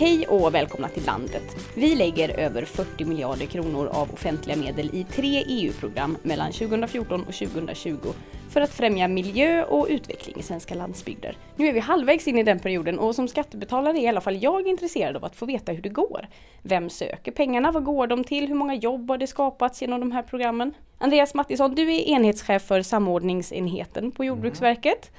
Hej och välkomna till landet. Vi lägger över 40 miljarder kronor av offentliga medel i tre EU-program mellan 2014 och 2020 för att främja miljö och utveckling i svenska landsbygder. Nu är vi halvvägs in i den perioden och som skattebetalare är i alla fall jag intresserad av att få veta hur det går. Vem söker pengarna? Vad går de till? Hur många jobb har det skapats genom de här programmen? Andreas Mattisson, du är enhetschef för samordningsenheten på Jordbruksverket.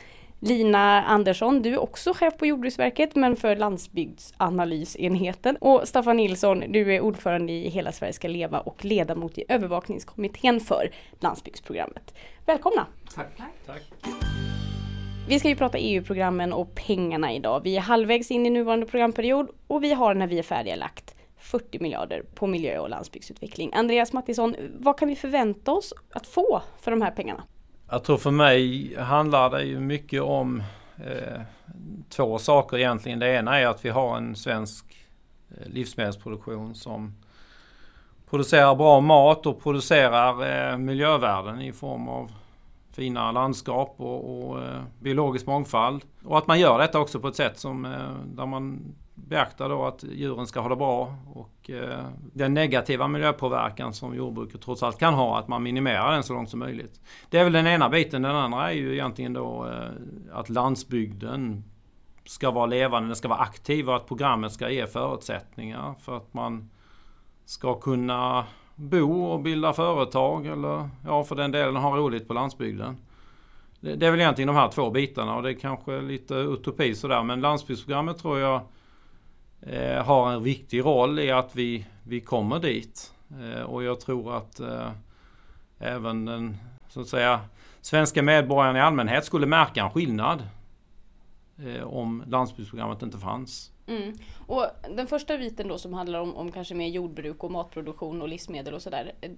Lina Andersson, du är också chef på Jordbruksverket men för landsbygdsanalysenheten. Och Staffan Nilsson, du är ordförande i Hela Sverige ska leva och ledamot i övervakningskommittén för landsbygdsprogrammet. Välkomna! Tack. Tack. Vi ska ju prata EU-programmen och pengarna idag. Vi är halvvägs in i nuvarande programperiod och vi har när vi är färdiga lagt 40 miljarder på miljö och landsbygdsutveckling. Andreas Mattisson, vad kan vi förvänta oss att få för de här pengarna? Jag tror för mig handlar det ju mycket om eh, två saker egentligen. Det ena är att vi har en svensk eh, livsmedelsproduktion som producerar bra mat och producerar eh, miljövärden i form av fina landskap och, och eh, biologisk mångfald. Och att man gör detta också på ett sätt som, eh, där man beakta då att djuren ska ha det bra och eh, den negativa miljöpåverkan som jordbruket trots allt kan ha, att man minimerar den så långt som möjligt. Det är väl den ena biten. Den andra är ju egentligen då eh, att landsbygden ska vara levande, den ska vara aktiv och att programmet ska ge förutsättningar för att man ska kunna bo och bilda företag eller ja, för den delen ha roligt på landsbygden. Det är väl egentligen de här två bitarna och det är kanske lite utopi sådär men landsbygdsprogrammet tror jag eh, har en viktig roll i att vi, vi kommer dit. Eh, och jag tror att eh, även den så att säga svenska medborgaren i allmänhet skulle märka en skillnad eh, om landsbygdsprogrammet inte fanns. Mm. Och den första biten då som handlar om, om kanske mer jordbruk och matproduktion och livsmedel och sådär. Eh,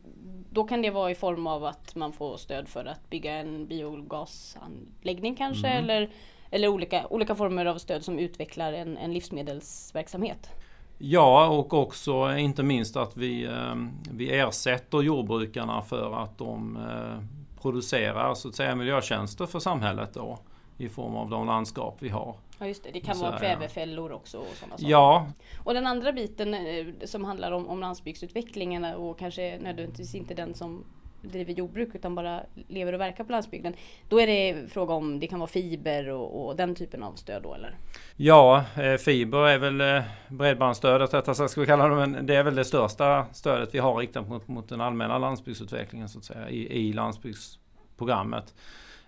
då kan det vara i form av att man får stöd för att bygga en biogasanläggning kanske mm. eller eller olika, olika former av stöd som utvecklar en, en livsmedelsverksamhet. Ja, och också inte minst att vi, eh, vi ersätter jordbrukarna för att de eh, producerar så att säga miljötjänster för samhället då i form av de landskap vi har. Ja just det, det kan så, vara kvävefällor också och sådana saker. Ja. Och den andra biten eh, som handlar om, om landsbygdsutvecklingen och kanske nödvändigtvis inte den som driver jordbruk utan bara lever och verkar på landsbygden. Då är det fråga om, det kan vara fiber och, och den typen av stöd då eller? Ja, eh, fiber är väl eh, bredbandsstödet rättare sagt ska vi kalla det. Men det är väl det största stödet vi har riktat mot, mot den allmänna landsbygdsutvecklingen så att säga i, i landsbygdsprogrammet.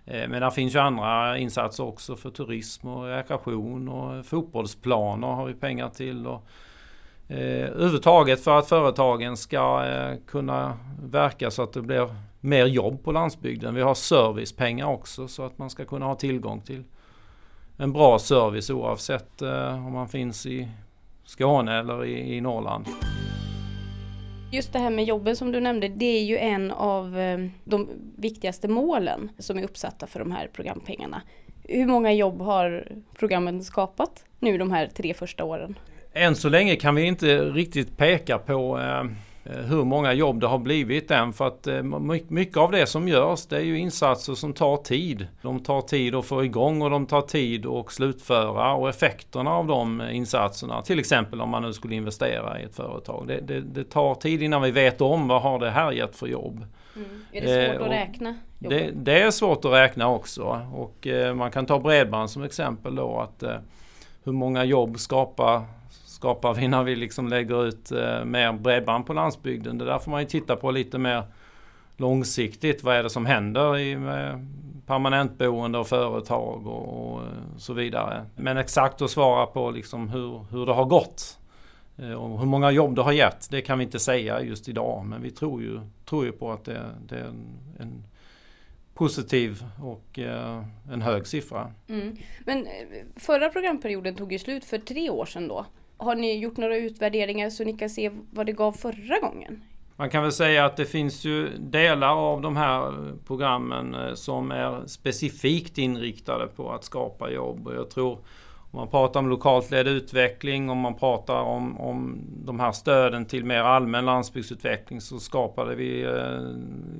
Eh, men det finns ju andra insatser också för turism och rekreation och fotbollsplaner har vi pengar till. Och, eh, överhuvudtaget för att företagen ska eh, kunna verka så att det blir mer jobb på landsbygden. Vi har servicepengar också så att man ska kunna ha tillgång till en bra service oavsett eh, om man finns i Skåne eller i, i Norrland. Just det här med jobben som du nämnde, det är ju en av eh, de viktigaste målen som är uppsatta för de här programpengarna. Hur många jobb har programmen skapat nu de här tre första åren? Än så länge kan vi inte riktigt peka på eh, hur många jobb det har blivit än för att eh, mycket av det som görs det är ju insatser som tar tid. De tar tid att få igång och de tar tid att slutföra och effekterna av de insatserna, till exempel om man nu skulle investera i ett företag. Det, det, det tar tid innan vi vet om vad har det här gett för jobb. Mm. Är det svårt eh, att räkna? Det, det, är svårt att räkna också och eh, man kan ta bredband som exempel då att eh, hur många jobb skapar skapar vi när vi liksom lägger ut eh, mer bredband på landsbygden. Det där får man ju titta på lite mer långsiktigt. Vad är det som händer i med permanentboende och företag och, och, eh, så vidare. Men exakt att svara på liksom hur, hur det har gått eh, och hur många jobb det har gett, det kan vi inte säga just idag. Men vi tror ju, tror ju på att det, det är en, en positiv och eh, en hög siffra. Mm. Men eh, förra programperioden tog ju slut för tre år sedan då. Har ni gjort några utvärderingar så ni kan se vad det gav förra gången? Man kan väl säga att det finns ju delar av de här programmen eh, som är specifikt inriktade på att skapa jobb. Och jag tror man pratar om lokalt ledd utveckling, om man pratar om, om de här stöden till mer allmän landsbygdsutveckling så skapade vi eh,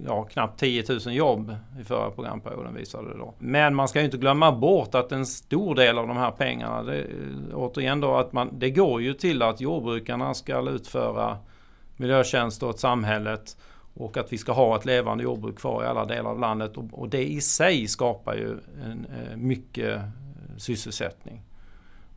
ja, knappt 10 000 jobb i förra programperioden visade det då. Men man ska ju inte glömma bort att en stor del av de här pengarna, det, eh, återigen då att man, det går ju till att jordbrukarna ska utföra miljötjänster åt samhället och att vi ska ha ett levande jordbruk kvar i alla delar av landet och, och det i sig skapar ju en, eh, mycket sysselsättning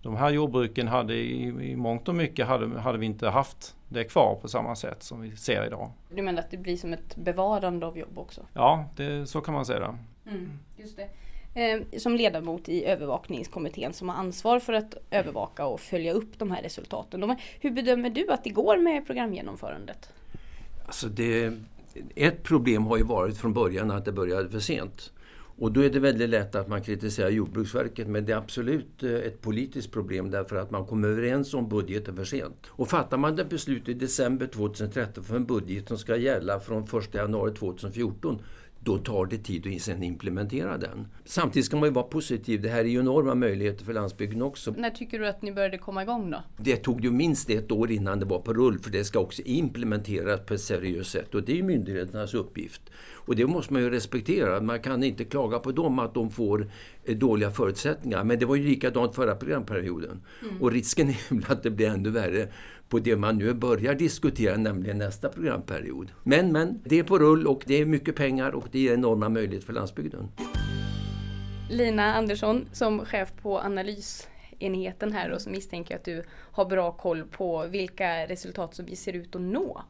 de här jordbruken hade i, i mångt och mycket hade, hade vi inte haft det kvar på samma sätt som vi ser idag. Du menar att det blir som ett bevarande av jobb också? Ja, det, så kan man säga det. Mm, just det. Eh, som ledamot i övervakningskommittén som har ansvar för att övervaka och följa upp de här resultaten. hur bedömer du att det går med programgenomförandet? Alltså det, ett problem har ju varit från början att det började för sent. Och då är det väldigt lätt att man kritiserar Jordbruksverket men det är absolut eh, ett politiskt problem därför att man kom överens om budgeten för sent. Och fattar man ett beslut i december 2013 för en budget som ska gälla från 1 januari 2014 då tar det tid att sen implementera den. Samtidigt ska man ju vara positiv. Det här är ju enorma möjligheter för landsbygden också. När tycker du att ni började komma igång då? Det tog ju minst ett år innan det var på rull för det ska också implementeras på ett seriöst sätt och det är myndigheternas uppgift. Och det måste man ju respektera. Man kan inte klaga på dem att de får eh, dåliga förutsättningar. Men det var ju likadant förra programperioden. Mm. Och risken är att det blir ännu värre på det man nu börjar diskutera, nämligen nästa programperiod. Men, men, det är på rull och det är mycket pengar och det ger enorma möjligheter för landsbygden. Lina Andersson, som chef på analysenheten här och så misstänker jag att du har bra koll på vilka resultat som vi ser ut att nå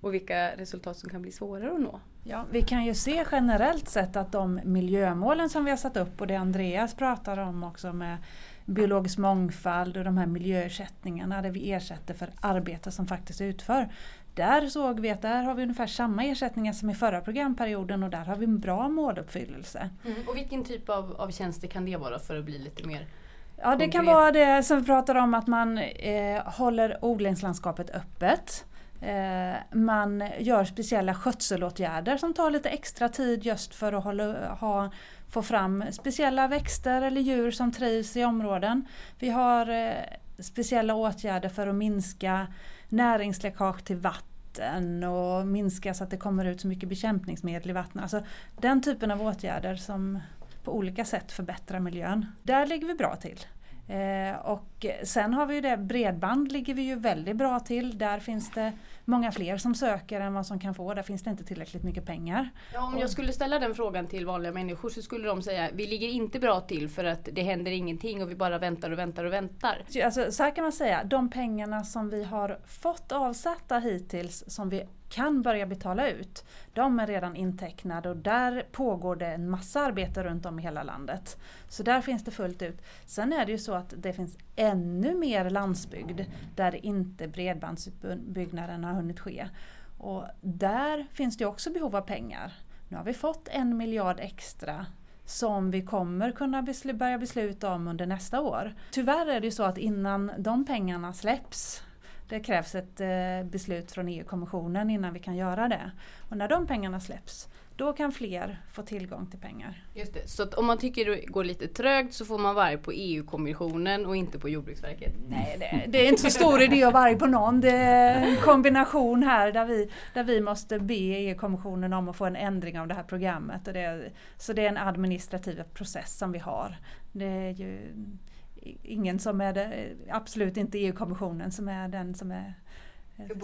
och vilka resultat som kan bli svårare att nå. Ja, vi kan ju se generellt sett att de miljömålen som vi har satt upp och det Andreas pratar om också med biologisk mångfald och de här miljöersättningarna där vi ersätter för arbete som faktiskt utför. Där såg vi att där har vi ungefär samma ersättningar som i förra programperioden och där har vi en bra måluppfyllelse. Mm. Och vilken typ av, av tjänster kan det vara för att bli lite mer Ja det konkret? kan vara det som vi pratar om att man eh, håller odlingslandskapet öppet. Eh, man gör speciella skötselåtgärder som tar lite extra tid just för att hålla, ha, få fram speciella växter eller djur som trivs i områden. Vi har eh, speciella åtgärder för att minska näringsläckage till vatten och minska så att det kommer ut så mycket bekämpningsmedel i vattnet. Alltså den typen av åtgärder som på olika sätt förbättrar miljön. Där ligger vi bra till. Eh, och sen har vi ju det, bredband ligger vi ju väldigt bra till. Där finns det många fler som söker än vad som kan få. Där finns det inte tillräckligt mycket pengar. Ja, om jag skulle ställa den frågan till vanliga människor så skulle de säga vi ligger inte bra till för att det händer ingenting och vi bara väntar och väntar och väntar. Alltså, så här kan man säga, de pengarna som vi har fått avsatta hittills som vi kan börja betala ut, de är redan intecknade och där pågår det en massa arbete runt om i hela landet. Så där finns det fullt ut. Sen är det ju så att det finns ännu mer landsbygd där inte bredbandsutbyggnaden har hunnit ske. Och där finns det också behov av pengar. Nu har vi fått en miljard extra som vi kommer kunna beslu börja besluta om under nästa år. Tyvärr är det ju så att innan de pengarna släpps det krävs ett eh, beslut från EU-kommissionen innan vi kan göra det. Och när de pengarna släpps då kan fler få tillgång till pengar. Just det. Så om man tycker det går lite trögt så får man vara på EU-kommissionen och inte på Jordbruksverket? Nej, det, det, är inte så stor idé att vara på någon. Det är en kombination här där vi, där vi måste be EU-kommissionen om att få en ändring av det här programmet. Och det, så det är en administrativ process som vi har. Det är ju ingen som är det, absolut inte EU-kommissionen som är den som är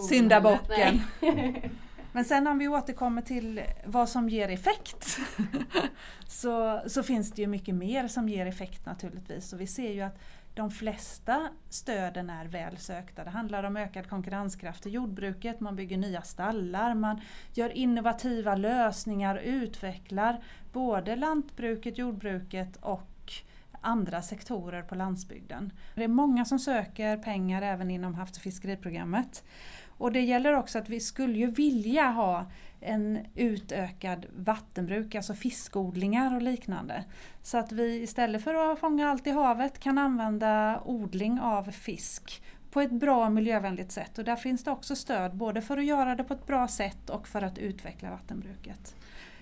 syndabocken. Men sen om vi återkommer till vad som ger effekt så, så finns det ju mycket mer som ger effekt naturligtvis. Och vi ser ju att de flesta stöden är väl sökta. Det handlar om ökad konkurrenskraft i jordbruket, man bygger nya stallar, man gör innovativa lösningar, utvecklar både lantbruket, jordbruket och andra sektorer på landsbygden. Det är många som söker pengar även inom havs och fiskeriprogrammet. Och det gäller också att vi skulle ju vilja ha en utökad vattenbruk, alltså fiskodlingar och liknande. Så att vi istället för att fånga allt i havet kan använda odling av fisk på ett bra miljövänligt sätt. Och där finns det också stöd både för att göra det på ett bra sätt och för att utveckla vattenbruket.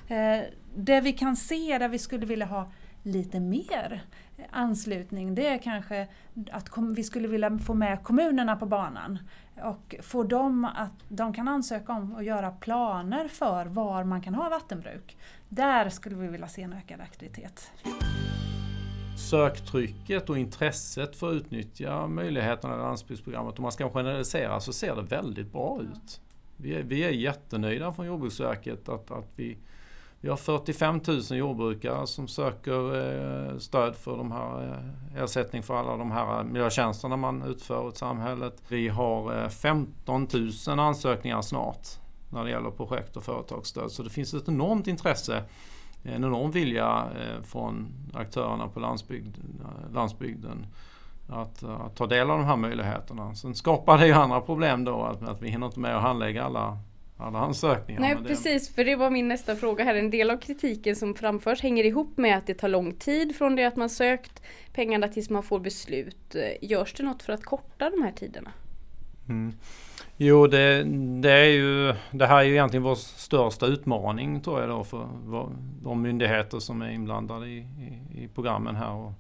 Eh, det vi kan se där vi skulle vilja ha lite mer anslutning det är kanske att vi skulle vilja få med kommunerna på banan och få dem att de kan ansöka om att göra planer för var man kan ha vattenbruk. Där skulle vi vilja se en ökad aktivitet. Söktrycket och intresset för att utnyttja möjligheterna i landsbygdsprogrammet, om man ska generalisera, så ser det väldigt bra ut. Vi är, vi är jättenöjda från Jordbruksverket att, att vi vi har 45 000 jordbrukare som söker eh, stöd för de här eh, ersättning för alla de här eh, miljötjänsterna man utför åt samhället. Vi har 15 000 ansökningar snart när det gäller projekt och företagsstöd. Så det finns ett enormt intresse, en enorm vilja från aktörerna på landsbygden, landsbygden att, att, ta del av de här möjligheterna. Sen skapar det ju andra problem då att, att vi hinner inte med att handlägga alla alla ansökningar. Nej precis, för det var min nästa fråga här. En del av kritiken som framförs hänger ihop med att det tar lång tid från det att man sökt pengarna tills man får beslut. Görs det något för att korta de här tiderna? Mm. Jo, det, det, är ju, det här är ju egentligen vår största utmaning tror jag då för de myndigheter som är inblandade i, i, i programmen här. Och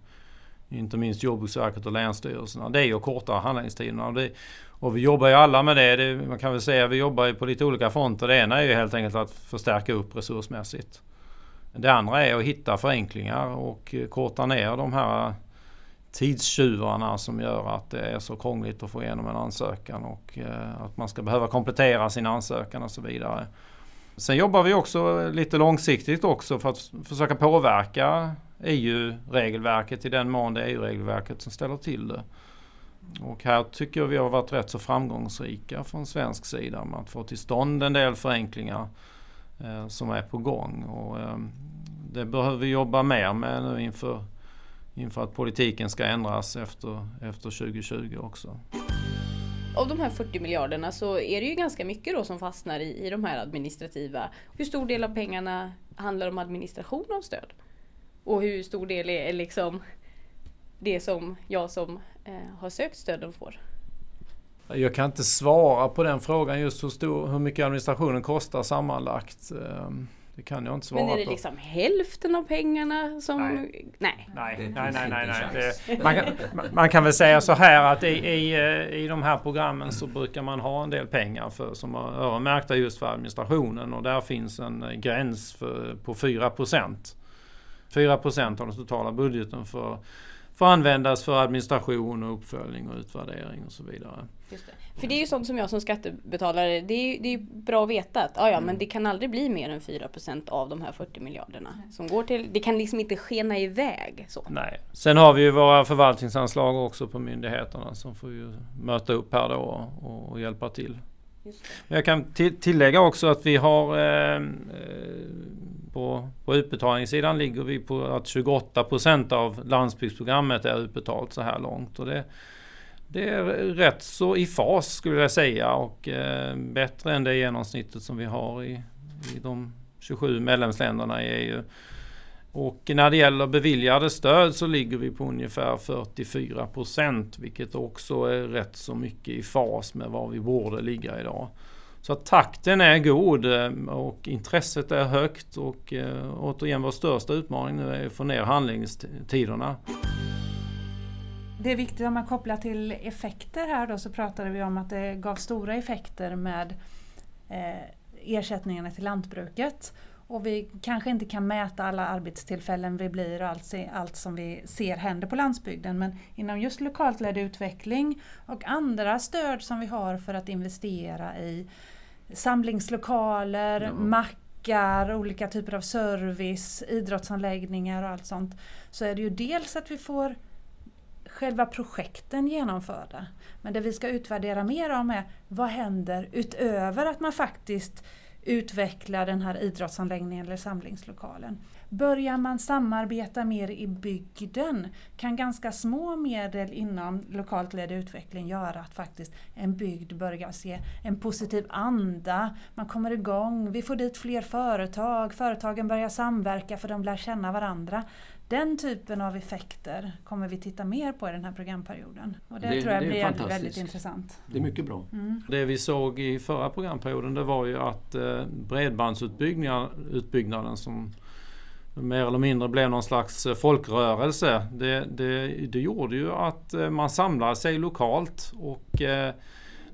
inte minst Jordbruksverket och Länsstyrelserna. Det är ju att korta handläggningstiderna. Det, och vi jobbar ju alla med det. det. Man kan väl säga att vi jobbar ju på lite olika fronter. Det ena är ju helt enkelt att förstärka upp resursmässigt. Det andra är att hitta förenklingar och korta ner de här tidstjuvarna som gör att det är så krångligt att få igenom en ansökan och eh, att man ska behöva komplettera sin ansökan och så vidare. Sen jobbar vi också lite långsiktigt också för att försöka påverka EU-regelverket i den mån det är EU-regelverket som ställer till det. Och här tycker jag vi har varit rätt så framgångsrika från svensk sida med att få till stånd en del förenklingar eh, som är på gång. Och, eh, det behöver vi jobba mer med nu inför, inför att politiken ska ändras efter, efter 2020 också. Av de här 40 miljarderna så är det ju ganska mycket då som fastnar i, i de här administrativa. Hur stor del av pengarna handlar om administration av stöd? Och hur stor del är liksom det som jag som har sökt stöden får? Jag kan inte svara på den frågan just hur, stor, hur mycket administrationen kostar sammanlagt. Ehm, det kan jag inte svara på. Men är det liksom hälften av pengarna som... Nej. Nej, nej, nej. nej, nej, nej. Man, kan, man, kan, väl säga så här att i, i, eh, i de här programmen så brukar man ha en del pengar för, som är öronmärkta just för administrationen och där finns en gräns för, på 4 procent. 4 procent av den totala budgeten för får användas för administration och uppföljning och utvärdering och så vidare. Just det. För det är ju sånt som jag som skattebetalare, det är, det är bra att veta att ja, ja, mm. men det kan aldrig bli mer än 4% av de här 40 miljarderna som går till, det kan liksom inte skena iväg så. Nej. Sen har vi ju våra förvaltningsanslag också på myndigheterna som får ju möta upp här då och, och hjälpa till. Jag kan tillägga också att vi har eh, eh, på, på utbetalningssidan ligger vi på att 28 procent av landsbygdsprogrammet är utbetalt så här långt. Och det, det är rätt så i fas skulle jag säga och eh, bättre än det genomsnittet som vi har i, i de 27 medlemsländerna i EU. Och när det gäller beviljade stöd så ligger vi på ungefär 44 procent vilket också är rätt så mycket i fas med var vi borde ligga idag. Så att takten är god eh, och intresset är högt och eh, återigen vår största utmaning nu är att få ner handläggningstiderna. Det är viktigt om man kopplar till effekter här då så pratade vi om att det gav stora effekter med eh, ersättningarna till lantbruket. Och vi kanske inte kan mäta alla arbetstillfällen vi blir och allt, allt som vi ser händer på landsbygden. Men inom just lokalt ledd utveckling och andra stöd som vi har för att investera i samlingslokaler, mm. mackar, olika typer av service, idrottsanläggningar och allt sånt. Så är det ju dels att vi får själva projekten genomförda. Men det vi ska utvärdera mer om är vad händer utöver att man faktiskt utveckla den här idrottsanläggningen eller samlingslokalen. Börjar man samarbeta mer i bygden kan ganska små medel inom lokalt ledd utveckling göra att faktiskt en bygd börjar se en positiv anda. Man kommer igång, vi får dit fler företag, företagen börjar samverka för de lär känna varandra. Den typen av effekter kommer vi titta mer på i den här programperioden. Och det, det tror jag det blir väldigt intressant. Det är mycket bra. Mm. Det vi såg i förra programperioden det var ju att eh, bredbandsutbyggnaden som mer eller mindre blev någon slags folkrörelse. Det, det, det gjorde ju att man samlade sig lokalt och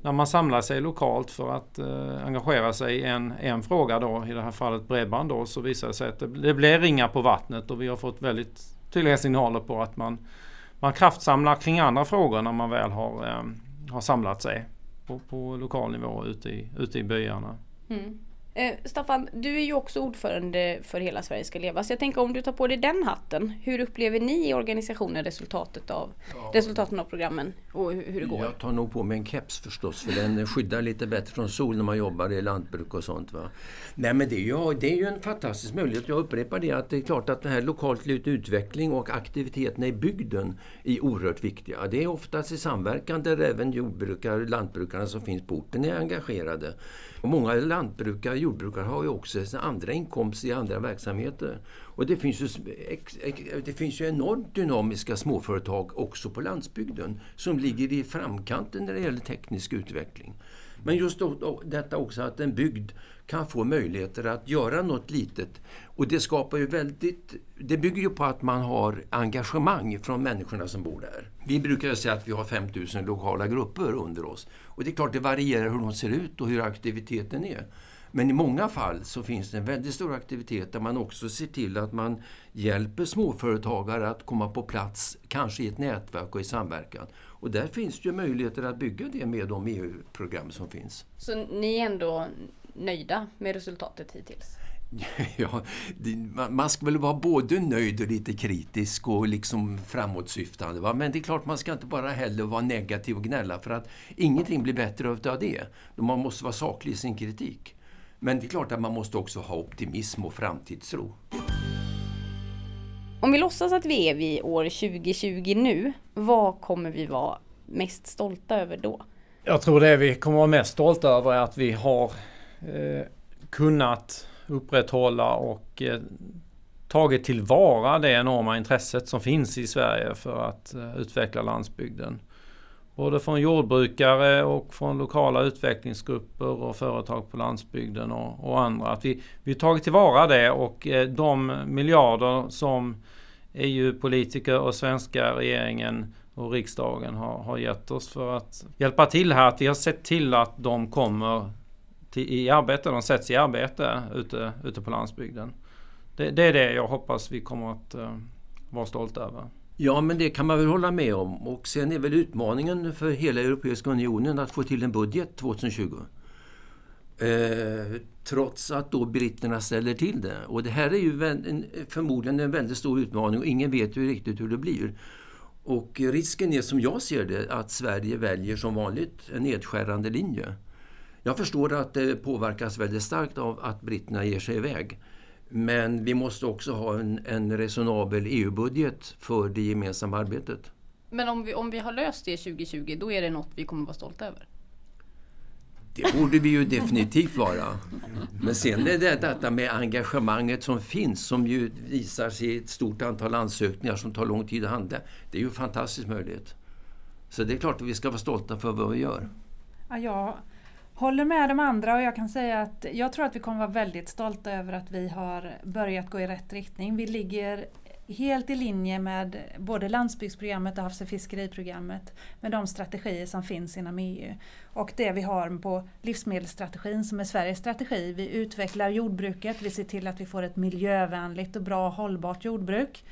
när man samlar sig lokalt för att eh, engagera sig i en, en fråga då, i det här fallet bredband då, så visar det sig att det, det blir ringar på vattnet och vi har fått väldigt tydliga signaler på att man, man kraftsamlar kring andra frågor när man väl har, eh, har samlat sig på, på lokal nivå ute i, ute i byarna. Mm. Eh, Staffan, du är ju också ordförande för Hela Sverige ska leva. Så jag tänker om du tar på dig den hatten. Hur upplever ni i organisationen resultatet av, ja. resultaten av programmen och hur, det går? Jag tar nog på mig en keps förstås för den skyddar lite bättre från sol när man jobbar i lantbruk och sånt. Va? Nej men det är, ju, det är ju en fantastisk möjlighet. Jag upprepar det att det är klart att det här lokalt utveckling och aktiviteterna i bygden är oerhört viktiga. Det är oftast i samverkan där även jordbrukare, lantbrukarna som finns på orten är engagerade. Och många lantbrukare, jordbrukare har ju också andra inkomster i andra verksamheter. Och det finns, ju, det finns ju enormt dynamiska småföretag också på landsbygden som ligger i framkanten när det gäller teknisk utveckling. Men just då, detta också att en bygd kan få möjligheter att göra något litet. Och det skapar ju väldigt... Det bygger ju på att man har engagemang från människorna som bor där. Vi brukar säga att vi har 5000 lokala grupper under oss. Och det är klart det varierar hur de ser ut och hur aktiviteten är. Men i många fall så finns det en väldigt stor aktivitet där man också ser till att man hjälper småföretagare att komma på plats, kanske i ett nätverk och i samverkan. Och där finns det ju möjligheter att bygga det med de EU-program som finns. Så ni är ändå nöjda med resultatet hittills? Ja, man ska väl vara både nöjd och lite kritisk och liksom framåtsyftande. Va? Men det är klart, man ska inte bara heller vara negativ och gnälla för att ingenting blir bättre av det. Man måste vara saklig i sin kritik. Men det är klart att man måste också ha optimism och framtidstro. Om vi låtsas att vi är vid år 2020 nu, vad kommer vi vara mest stolta över då? Jag tror det vi kommer vara mest stolta över är att vi har eh, kunnat upprätthålla och eh, tagit tillvara det enorma intresset som finns i Sverige för att eh, utveckla landsbygden. Både från jordbrukare och från lokala utvecklingsgrupper och företag på landsbygden och, och andra. Att vi, vi tagit tillvara det och eh, de miljarder som EU-politiker och svenska regeringen och riksdagen har, har gett oss för att hjälpa till här. Att vi har sett till att de kommer till, i arbete, de sätts i arbete ute, ute på landsbygden. Det, det är det jag hoppas vi kommer att uh, vara stolta över. Ja, men det kan man väl hålla med om. Och sen är väl utmaningen för hela Europeiska unionen att få till en budget 2020. Eh, trots att då britterna ställer till det. Och det här är ju en, förmodligen en väldigt stor utmaning och ingen vet ju riktigt hur det blir. Och risken är som jag ser det att Sverige väljer som vanligt en nedskärande linje. Jag förstår att det påverkas väldigt starkt av att britterna ger sig iväg. Men vi måste också ha en, en resonabel EU-budget för det gemensamma arbetet. Men om vi, om vi har löst det 2020, då är det något vi kommer vara stolta över? Det borde vi ju definitivt vara. Men sen är det detta med engagemanget som finns som ju visar sig i ett stort antal ansökningar som tar lång tid att handla. Det är ju en fantastisk möjlighet. Så det är klart att vi ska vara stolta för vad vi gör. Ja, jag håller med de andra och jag kan säga att jag tror att vi kommer vara väldigt stolta över att vi har börjat gå i rätt riktning. Vi ligger helt i linje med både landsbygdsprogrammet och havs och fiskeriprogrammet med de strategier som finns inom EU. Och det vi har på livsmedelsstrategin som är Sveriges strategi. Vi utvecklar jordbruket, vi ser till att vi får ett miljövänligt och bra hållbart jordbruk.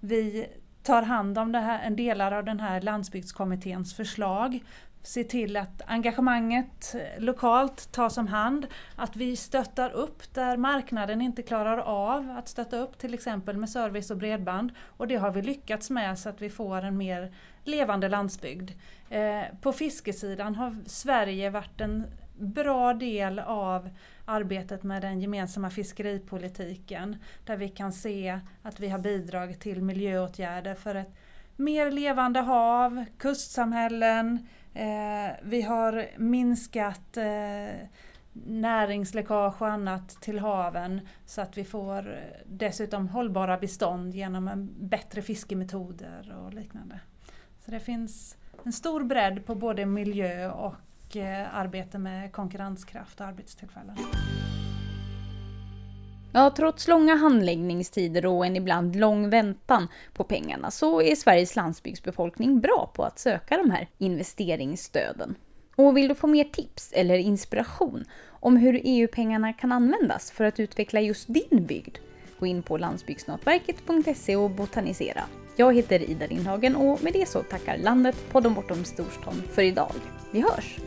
Vi tar hand om det här, en delar av den här landsbygdskommitténs förslag se till att engagemanget eh, lokalt tas om hand, att vi stöttar upp där marknaden inte klarar av att stötta upp till exempel med service och bredband. Och det har vi lyckats med så att vi får en mer levande landsbygd. Eh, på fiskesidan har Sverige varit en bra del av arbetet med den gemensamma fiskeripolitiken där vi kan se att vi har bidragit till miljöåtgärder för ett mer levande hav, kustsamhällen, Eh, Eh, vi har minskat eh, näringsläckage och annat till haven så att vi får eh, dessutom hållbara bestånd genom bättre fiskemetoder och liknande. Så det finns en stor bredd på både miljö och arbete med konkurrenskraft och arbetstillfällen. Ja, trots långa handläggningstider och en ibland lång väntan på pengarna så är Sveriges landsbygdsbefolkning bra på att söka de här investeringsstöden. Och vill du få mer tips eller inspiration om hur EU-pengarna kan användas för att utveckla just din bygd? Gå in på landsbygdsnätverket.se och botanisera. Jag heter Ida Lindhagen och med det så tackar landet Podden Bortom Storstan för idag. Vi hörs!